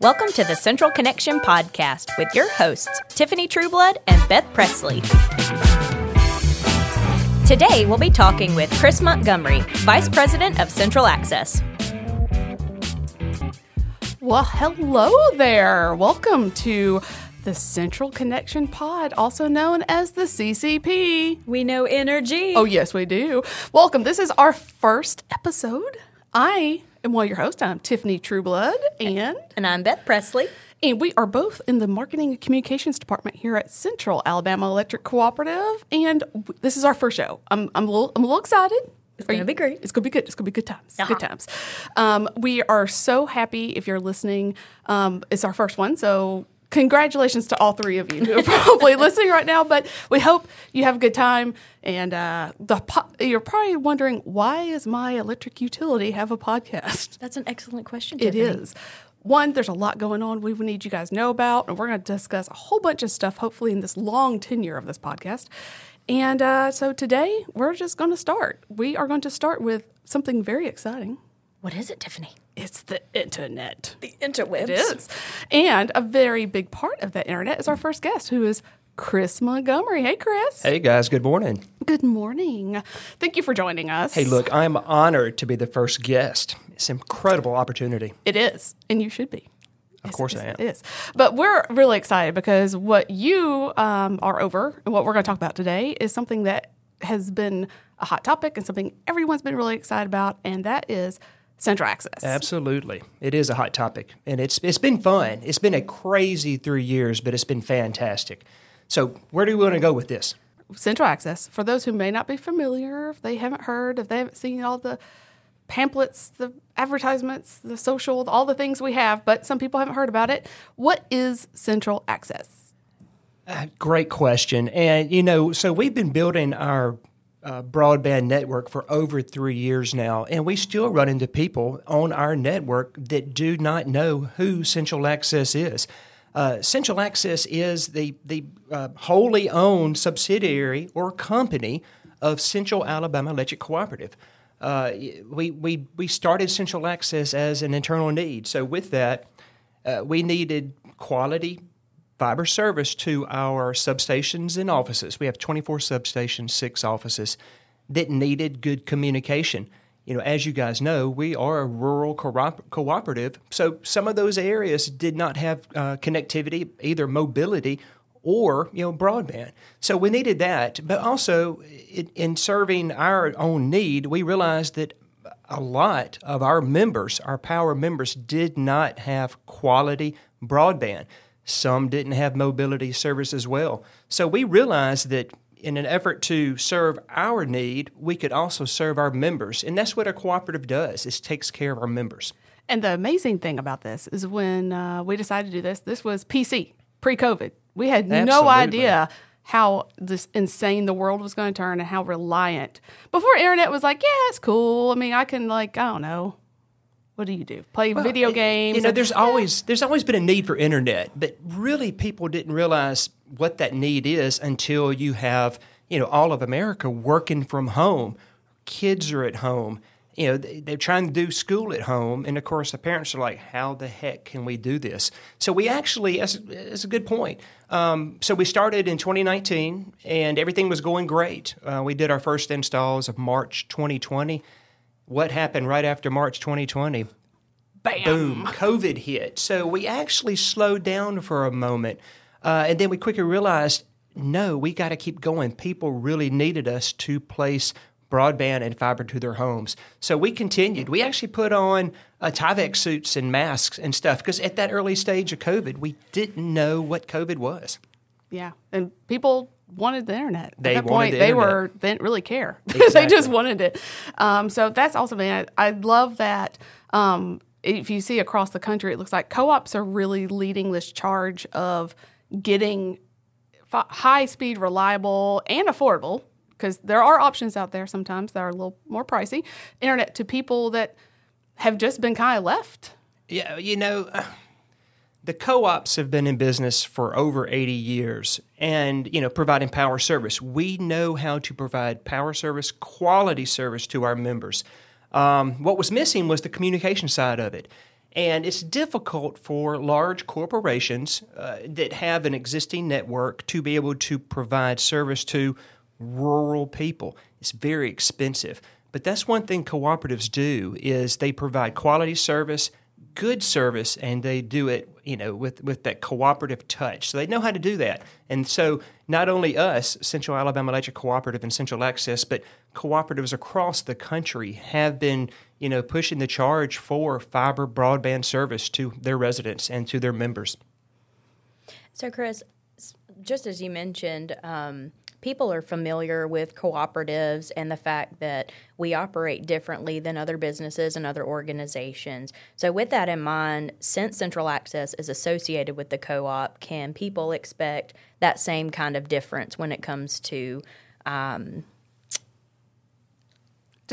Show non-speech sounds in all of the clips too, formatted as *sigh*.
Welcome to the Central Connection podcast with your hosts, Tiffany Trueblood and Beth Presley. Today, we'll be talking with Chris Montgomery, Vice President of Central Access. Well, hello there. Welcome to the Central Connection Pod, also known as the CCP. We know energy. Oh, yes, we do. Welcome. This is our first episode. I am while your host, I'm Tiffany Trueblood, and And I'm Beth Presley. and we are both in the marketing and communications department here at Central Alabama Electric Cooperative. And w- this is our first show. I'm, I'm, a, little, I'm a little excited. It's gonna be great. It's gonna be good. It's gonna be good times. Uh-huh. Good times. Um, we are so happy if you're listening. Um, it's our first one, so congratulations to all three of you who are *laughs* probably listening right now. But we hope you have a good time. And uh, the po- you're probably wondering why is my electric utility have a podcast? That's an excellent question. It Tiffany. is. One, there's a lot going on we need you guys to know about, and we're going to discuss a whole bunch of stuff, hopefully, in this long tenure of this podcast. And uh, so today, we're just going to start. We are going to start with something very exciting. What is it, Tiffany? It's the internet. The interwebs. It is. And a very big part of that internet is our first guest, who is Chris Montgomery. Hey, Chris. Hey guys, good morning. Good morning. Thank you for joining us. Hey, look, I'm honored to be the first guest. It's an incredible opportunity. It is, and you should be. Of course I am. It is. But we're really excited because what you um, are over and what we're going to talk about today is something that has been a hot topic and something everyone's been really excited about, and that is Central Access. Absolutely. It is a hot topic and it's it's been fun. It's been a crazy 3 years, but it's been fantastic. So, where do we want to go with this? Central Access, for those who may not be familiar, if they haven't heard, if they haven't seen all the pamphlets, the advertisements, the social, all the things we have, but some people haven't heard about it, what is Central Access? Uh, great question. And you know, so we've been building our uh, broadband network for over three years now, and we still run into people on our network that do not know who Central Access is. Uh, Central Access is the the uh, wholly owned subsidiary or company of Central Alabama Electric Cooperative. Uh, we, we, we started Central Access as an internal need. So, with that, uh, we needed quality fiber service to our substations and offices. We have 24 substations, six offices that needed good communication. You know, as you guys know, we are a rural co- cooperative, so some of those areas did not have uh, connectivity, either mobility or you know broadband. So we needed that, but also in, in serving our own need, we realized that a lot of our members, our power members, did not have quality broadband. Some didn't have mobility service as well. So we realized that in an effort to serve our need, we could also serve our members. And that's what a cooperative does, is takes care of our members. And the amazing thing about this is when uh, we decided to do this, this was PC, pre COVID. We had no idea how this insane the world was going to turn and how reliant. Before internet was like, yeah, it's cool. I mean, I can like, I don't know. What do you do? Play video games? You know, there's always there's always been a need for internet, but really people didn't realize what that need is until you have you know all of America working from home. Kids are at home. You know, they- they're trying to do school at home, and of course, the parents are like, "How the heck can we do this?" So we actually, that's, that's a good point. Um, so we started in 2019, and everything was going great. Uh, we did our first installs of March 2020. What happened right after March 2020? bam. boom, COVID hit. So we actually slowed down for a moment. Uh, and then we quickly realized no, we got to keep going. People really needed us to place broadband and fiber to their homes. So we continued. We actually put on uh, Tyvek suits and masks and stuff because at that early stage of COVID, we didn't know what COVID was. Yeah, and people wanted the internet. They At that point, the they internet. were they didn't really care. *laughs* they just wanted it. Um, so that's awesome. Man, I, I love that. Um, if you see across the country, it looks like co-ops are really leading this charge of getting fi- high speed, reliable, and affordable. Because there are options out there sometimes that are a little more pricey. Internet to people that have just been kind of left. Yeah, you know, uh, the co-ops have been in business for over 80 years and, you know, providing power service. We know how to provide power service, quality service to our members. Um, what was missing was the communication side of it. And it's difficult for large corporations uh, that have an existing network to be able to provide service to rural people. It's very expensive. But that's one thing cooperatives do is they provide quality service, good service, and they do it, you know, with, with that cooperative touch. So they know how to do that. And so not only us, Central Alabama Electric Cooperative and Central Access, but cooperatives across the country have been, you know, pushing the charge for fiber broadband service to their residents and to their members. So, Chris, just as you mentioned, um, people are familiar with cooperatives and the fact that we operate differently than other businesses and other organizations. So, with that in mind, since Central Access is associated with the co op, can people expect that same kind of difference when it comes to um,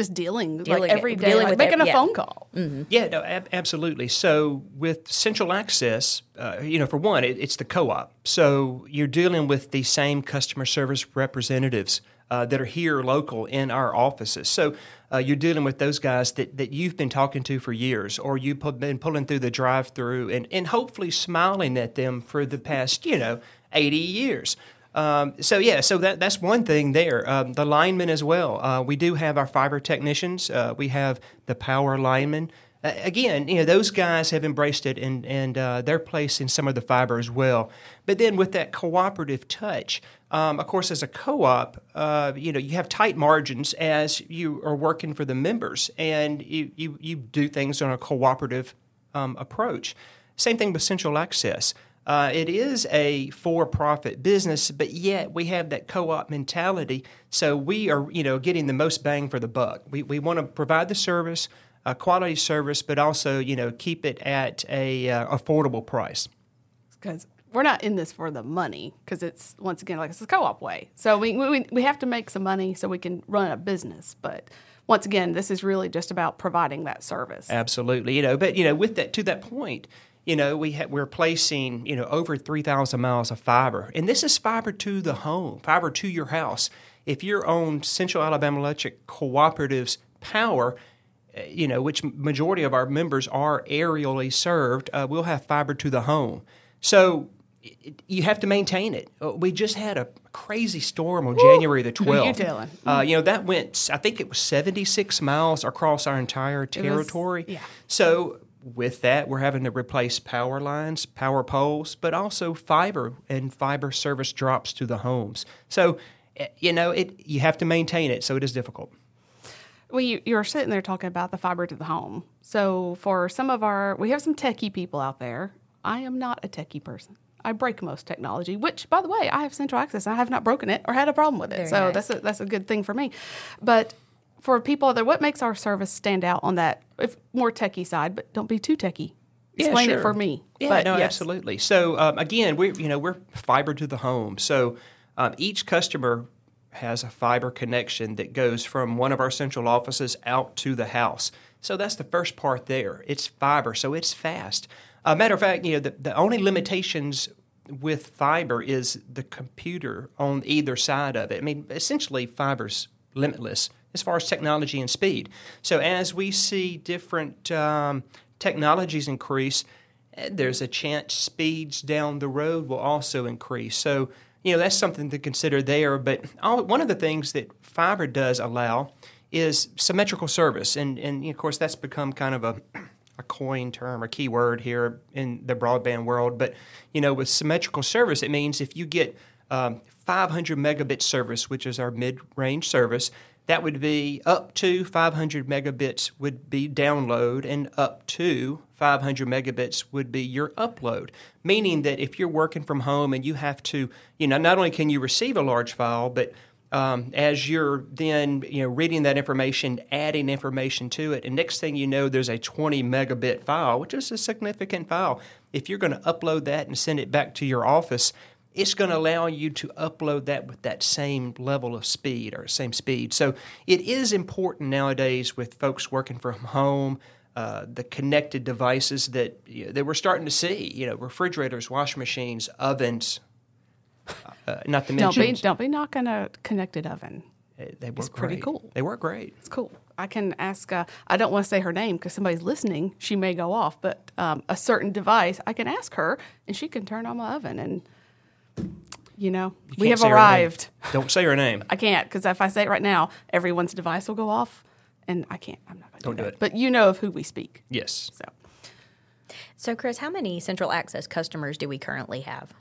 just dealing, Dealing like it- every day, dealing like with making it, a yeah. phone call. Yeah, no, ab- absolutely. So with Central Access, uh, you know, for one, it, it's the co-op. So you're dealing with the same customer service representatives uh, that are here local in our offices. So uh, you're dealing with those guys that, that you've been talking to for years, or you've pu- been pulling through the drive-through and, and hopefully smiling at them for the past, you know, 80 years. Um, so yeah, so that that's one thing there. Um, the linemen as well. Uh, we do have our fiber technicians. Uh, we have the power linemen. Uh, again, you know those guys have embraced it and and uh, they're placing some of the fiber as well. But then with that cooperative touch, um, of course, as a co-op, uh, you know you have tight margins as you are working for the members, and you you, you do things on a cooperative um, approach. Same thing with Central Access. Uh, it is a for-profit business, but yet we have that co-op mentality. So we are, you know, getting the most bang for the buck. We we want to provide the service, a quality service, but also, you know, keep it at a uh, affordable price. because we're not in this for the money because it's once again like it's a co-op way so we, we, we have to make some money so we can run a business but once again this is really just about providing that service Absolutely, you know, but you know, with that to that point, you know, we ha- we're placing you know over three thousand miles of fiber, and this is fiber to the home, fiber to your house. If you're on Central Alabama Electric Cooperative's power, uh, you know, which majority of our members are aerially served, uh, we'll have fiber to the home. So it, you have to maintain it. Uh, We just had a crazy storm on January the 12th. you? Uh, you know, that went, I think it was 76 miles across our entire territory. yeah. So with that, we're having to replace power lines, power poles, but also fiber and fiber service drops to the homes. So, eh, you know, it you have to maintain it, so it is difficult. well you, you're sitting there talking about the fiber to the home so for some of our we have some techie people out there i am not a techie person I break most technology, which, by the way, I have central access. I have not broken it or had a problem with it, Very so nice. that's a, that's a good thing for me. But for people that, what makes our service stand out on that, if more techie side, but don't be too techie. Yeah, Explain it for me. Yeah, but no, yes. absolutely. So um, again, we're you know we're fiber to the home. So um, each customer has a fiber connection that goes from one of our central offices out to the house. So that's the first part there. It's fiber, so it's fast. A matter of fact, you know the, the only limitations with fiber is the computer on either side of it. I mean, essentially, fiber's limitless as far as technology and speed. So as we see different um, technologies increase, eh, there's a chance speeds down the road will also increase. So, you know, that's something to consider there. But all, one of the things that fiber does allow is symmetrical service. And, and of course, that's become kind of a, a coin term or keyword here in the broadband world. But, you know, with symmetrical service, it means if you get um, 500 megabit service, which is our mid range service, that would be up to 500 megabits would be download, and up to 500 megabits would be your upload. Meaning that if you're working from home and you have to, you know, not only can you receive a large file, but um, as you're then you know reading that information, adding information to it, and next thing you know, there's a 20 megabit file, which is a significant file. If you're going to upload that and send it back to your office, it's going to allow you to upload that with that same level of speed or same speed. So it is important nowadays with folks working from home, uh, the connected devices that you know, that we're starting to see. You know, refrigerators, washing machines, ovens. Uh, not to Don't mention, be don't be knocking a connected oven. uh, they work it's pretty great. cool. They work great. It's cool. I can ask. Uh, I don't want to say her name because somebody's listening. She may go off, but um, a certain device, I can ask her, and she can turn on my oven. And you know, You we have say her name. arrived. Don't say her name. *laughs* I can't because if I say it right now, everyone's device will go off, and I can't. I'm not going to Don't do do that. it. But you know of who we speak. Yes. So So, Chris, how many Central Access customers do we currently have?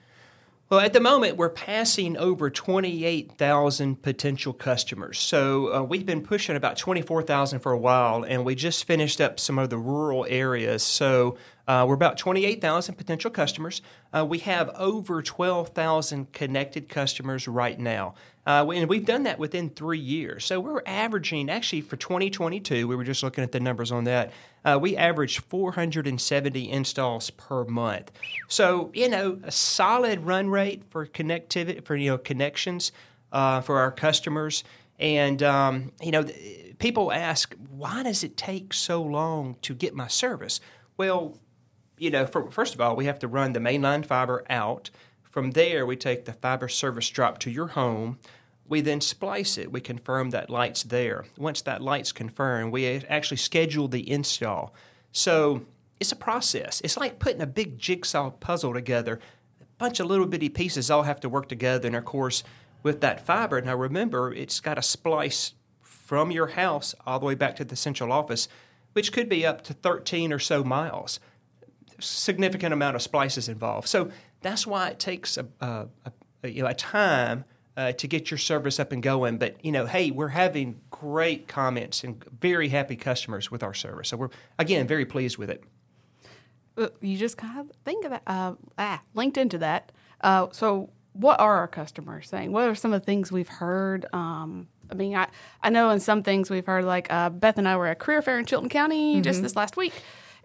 Well, at the moment, we're passing over 28,000 potential customers. So uh, we've been pushing about 24,000 for a while, and we just finished up some of the rural areas. So uh, we're about 28,000 potential customers. Uh, we have over 12,000 connected customers right now. Uh, and we've done that within three years. So we're averaging, actually, for 2022, we were just looking at the numbers on that. Uh, we averaged 470 installs per month. So you know, a solid run rate for connectivity for you know connections uh, for our customers. And um, you know, th- people ask, why does it take so long to get my service? Well, you know, for, first of all, we have to run the mainline fiber out. From there, we take the fiber service drop to your home. We then splice it. We confirm that light's there. Once that light's confirmed, we actually schedule the install. So it's a process. It's like putting a big jigsaw puzzle together. A bunch of little bitty pieces all have to work together. And of course, with that fiber, now remember, it's got to splice from your house all the way back to the central office, which could be up to 13 or so miles significant amount of splices involved. So that's why it takes a, a, a you know a time uh, to get your service up and going. But you know, hey, we're having great comments and very happy customers with our service. So we're again very pleased with it. uh, you just kind of think of that. Uh, ah, linked into that. Uh, so, what are our customers saying? What are some of the things we've heard? Um, I mean, I, I know in some things we've heard, like uh, Beth and I were at a career fair in Chilton County just this last week,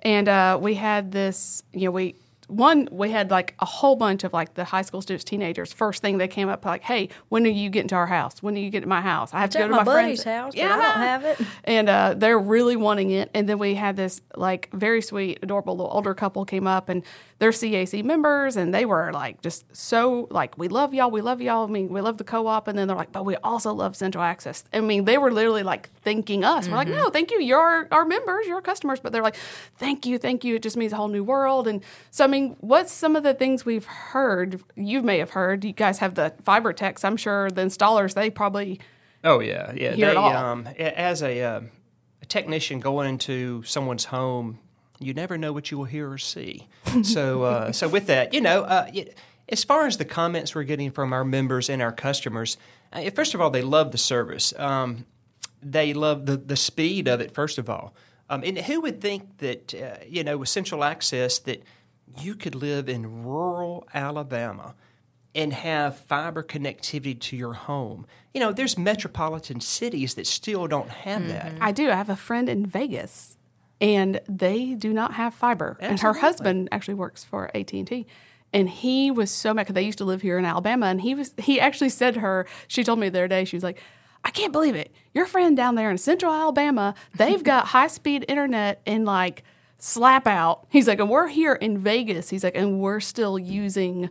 and uh, we had this. You know, we one we had like a whole bunch of like the high school students, teenagers. First thing they came up like, "Hey, when are you getting to our house? When are you getting to my house? I have to go to my my, buddy's friend's house, yeah I don't have it. and uh, they're really wanting it. And then we had this like very sweet, adorable little older couple came up, and they're CAC members, and they were like just so like, we love y'all, we love y'all. I mean, we love the co-op, and then they're like, but we also love Central Access. I mean, they were literally like thanking us. We're like, no, thank you, you're our, our members, you're our customers. But they're like, thank you, thank you. It just means a whole new world. And so, I mean, what's some of the things we've heard? You may have heard. You guys have the fiber techs. I'm sure the installers they probably. Oh yeah, yeah. Hear it all. Um, as a, uh, a technician going into someone's home, you never know what you will hear or see. *laughs* so, uh, so with that, you know, uh, as far as the comments we're getting from our members and our customers, uh, first of all, they love the service. Um, they love the, the speed of it, first of all. Um, and who would think that, uh, you know, with central access, that you could live in rural Alabama and have fiber connectivity to your home? You know, there's metropolitan cities that still don't have mm-hmm. that. I do. I have a friend in Vegas, and they do not have fiber. And her husband actually works for AT and T, and he was so mad because they used to live here in Alabama. And he was he actually said to her, she told me the other day, she was like, "I can't believe it. Your friend down there in Central Alabama, they've got *laughs* high speed internet in like slap out." He's like, "And we're here in Vegas." He's like, "And we're still using."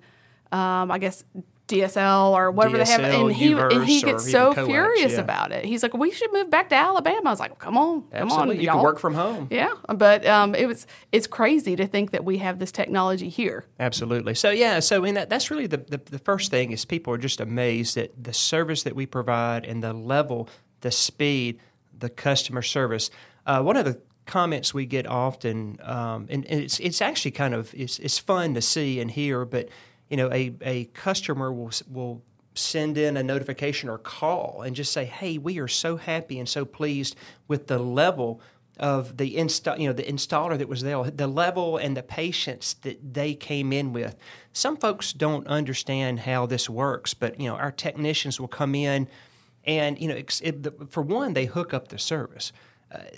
Um, I guess DSL or whatever they have, and he and he gets so coax, furious yeah. about it. He's like, "We should move back to Alabama." I was like, "Come on, come on, You y'all. can work from home. Yeah, but um, it was it's crazy to think that we have this technology here. Absolutely. So yeah, so in that that's really the, the the first thing is people are just amazed at the service that we provide and the level, the speed, the customer service. Uh, one of the comments we get often, um, and, and it's it's actually kind of it's it's fun to see and hear, but you know, a a customer will will send in a notification or call and just say, "Hey, we are so happy and so pleased with the level of the install, you know, the installer that was there, the level and the patience that they came in with." Some folks don't understand how this works, but you know, our technicians will come in and you know, it, for one, they hook up the service.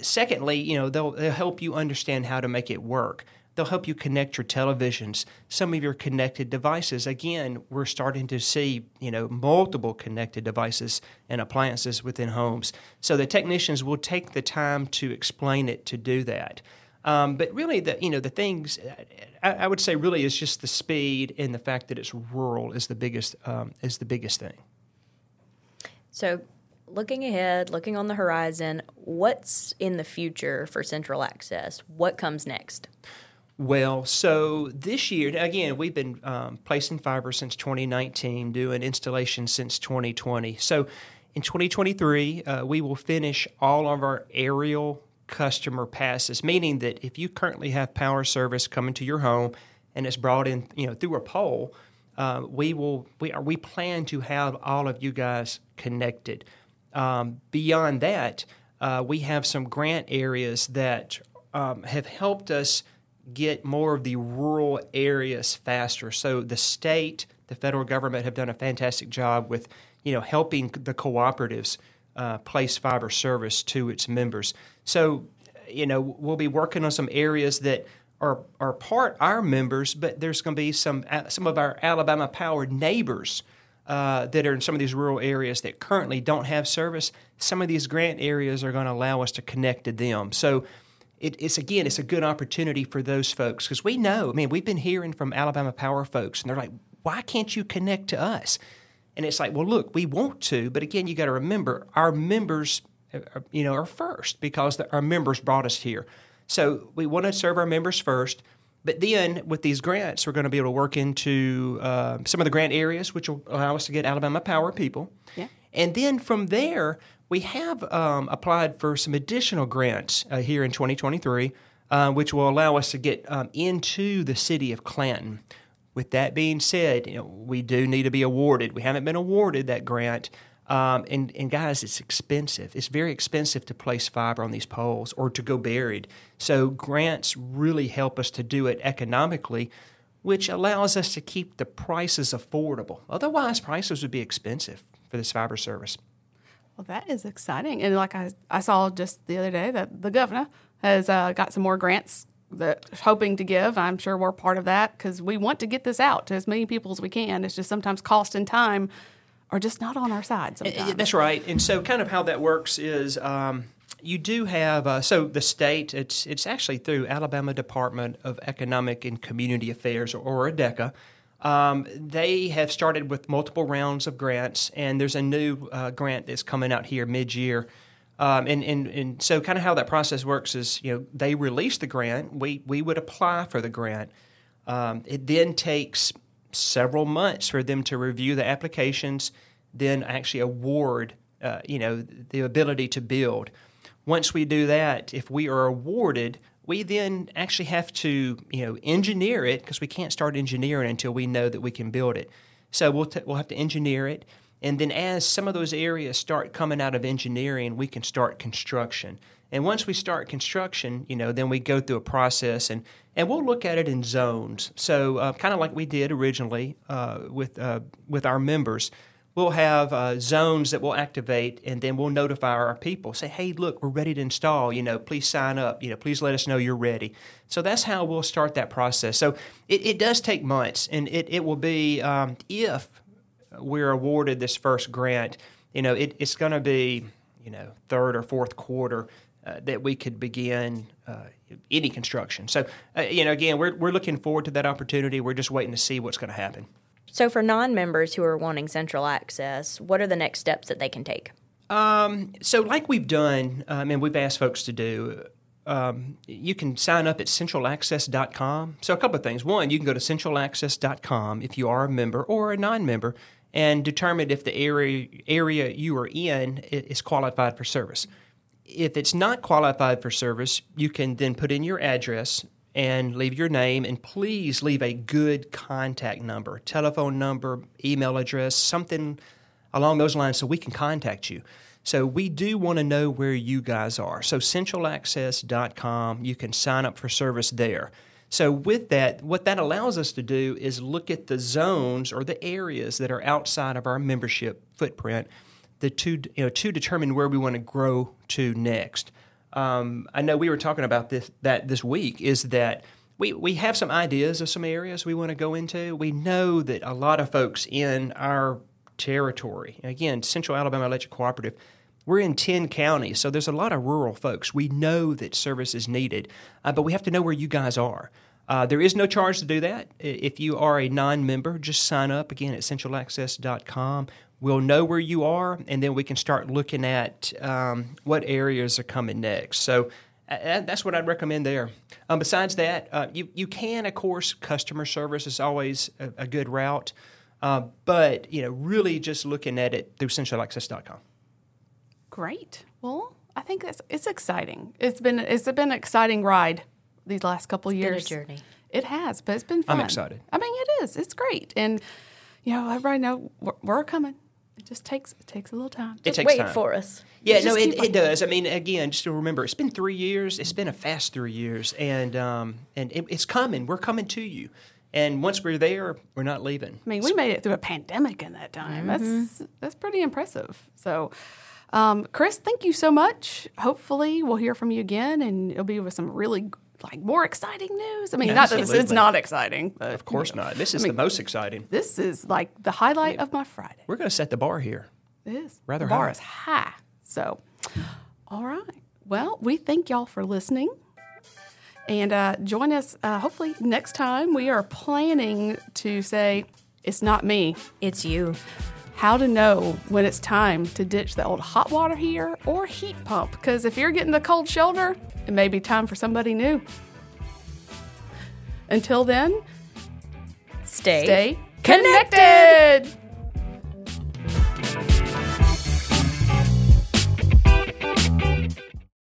Secondly, you know, they'll, they'll help you understand how to make it work. They'll help you connect your televisions, some of your connected devices. Again, we're starting to see, you know, multiple connected devices and appliances within homes. So the technicians will take the time to explain it to do that. Um, but really, the you know the things I, I would say really is just the speed and the fact that it's rural is the biggest um, is the biggest thing. So, looking ahead, looking on the horizon, what's in the future for Central Access? What comes next? Well, so this year, again, we've been um, placing fiber since 2019, doing installation since 2020. So in 2023, uh, we will finish all of our aerial customer passes, meaning that if you currently have power service coming to your home and it's brought in, you know, through a pole, uh, we will we we plan to have all of you guys connected. Um, beyond that, uh, we have some grant areas that um, have helped us get more of the rural areas faster. So the state, the federal government have done a fantastic job with, you know, helping the cooperatives uh, place fiber service to its members. So, you know, we'll be working on some areas that are are part our members, but there's going to be some uh, some of our Alabama Power neighbors. Uh, that are in some of these rural areas that currently don't have service, some of these grant areas are going to allow us to connect to them. So it, it's again, it's a good opportunity for those folks because we know. I mean, we've been hearing from Alabama Power folks, and they're like, "Why can't you connect to us?" And it's like, well, look, we want to, but again, you got to remember our members, uh, you know, are first because the, our members brought us here. So we want to serve our members first. But then with these grants, we're going to be able to work into uh, some of the grant areas, which will allow us to get Alabama Power people. Yeah. And then from there, we have um, applied for some additional grants uh, here in 2023, uh, which will allow us to get um, into the city of Clanton. With that being said, you know, we do need to be awarded. We haven't been awarded that grant. Um, and, and guys, it's expensive. It's very expensive to place fiber on these poles or to go buried. So grants really help us to do it economically, which allows us to keep the prices affordable. Otherwise, prices would be expensive for this fiber service. Well, that is exciting. And like I, I saw just the other day that the governor has uh, got some more grants that hoping to give. I'm sure we're part of that because we want to get this out to as many people as we can. It's just sometimes cost and time are just not on our side. Sometimes. That's right. And so, kind of how that works is. Um, you do have uh, so the state it's it's actually through Alabama Department of Economic and Community Affairs or, or ADECA um, they have started with multiple rounds of grants, and there's a new uh, grant that's coming out here mid year. Um, and, and, and so, kind of how that process works is, you know, they release the grant, we, we would apply for the grant. Um, it then takes several months for them to review the applications, then actually award, uh, you know, the ability to build. Once we do that, if we are awarded, we then actually have to you know engineer it because we can't start engineering until we know that we can build it. So we'll t- we'll have to engineer it, and then as some of those areas start coming out of engineering, we can start construction. And once we start construction, you know, then we go through a process and and we'll look at it in zones. So uh, kind of like we did originally uh, with uh, with our members we'll have uh, zones that we'll activate and then we'll notify our people. Say hey look we're ready to install. You know please sign up. You know please let us know you're ready. So that's how we'll start that process. So it, it does take months and it, it will be um, if we're awarded this first grant you know it, it's going to be you know third or fourth quarter uh, that we could begin uh, any construction so uh, you know again we're, we're looking forward to that opportunity we're just waiting to see what's going to happen so, for non members who are wanting central access, what are the next steps that they can take? Um, so, like we've done, um, and we've asked folks to do, um, you can sign up at centralaccess.com. So, a couple of things. One, you can go to centralaccess.com if you are a member or a non member and determine if the area, area you are in is qualified for service. If it's not qualified for service, you can then put in your address and leave your name and please leave a good contact number, telephone number, email address, something along those lines so we can contact you. So we do want to know where you guys are. So centralaccess.com, you can sign up for service there. So with that, what that allows us to do is look at the zones or the areas that are outside of our membership footprint, the two, you know, to determine where we want to grow to next um, I know we were talking about this that this week is that we, we have some ideas of some areas we want to go into. We know that a lot of folks in our territory, again, Central Alabama Electric Cooperative, we're in 10 counties, so there's a lot of rural folks. We know that service is needed, uh, but we have to know where you guys are. Uh, there is no charge to do that. If you are a non member, just sign up again at centralaccess.com. We'll know where you are, and then we can start looking at um, what areas are coming next. So uh, that's what I'd recommend there. Um, besides that, uh, you you can, of course, customer service is always a, a good route, uh, but you know, really just looking at it through centralaccess.com. Great. Well, I think that's it's exciting. It's been it's been an exciting ride these last couple Been a years. journey. It has, but it's been fun. I'm excited. I mean, it is. It's great, and you know, everybody know we're, we're coming. It just takes it takes a little time. It takes Wait time. for us. Yeah, Just no, it, it does. I mean, again, just to remember, it's been three years. It's been a fast three years, and um, and it, it's coming. We're coming to you, and once we're there, we're not leaving. I mean, we made it through a pandemic in that time. Mm-hmm. That's that's pretty impressive. So, um, Chris, thank you so much. Hopefully, we'll hear from you again, and it'll be with some really like more exciting news. I mean, not that this is Absolutely. not exciting, but Of course not. This is the most exciting. this is like the highlight of my Friday. We're going to set the bar here. It is Rather the bar high. is high. So, all right. Well, we thank y'all for listening. And uh, join us uh, hopefully next time. We are planning to say, It's not me. It's you. How to know when it's time to ditch the old hot water heater or heat pump. Because if you're getting the cold shoulder, it may be time for somebody new. Until then, Stay, stay connected. connected.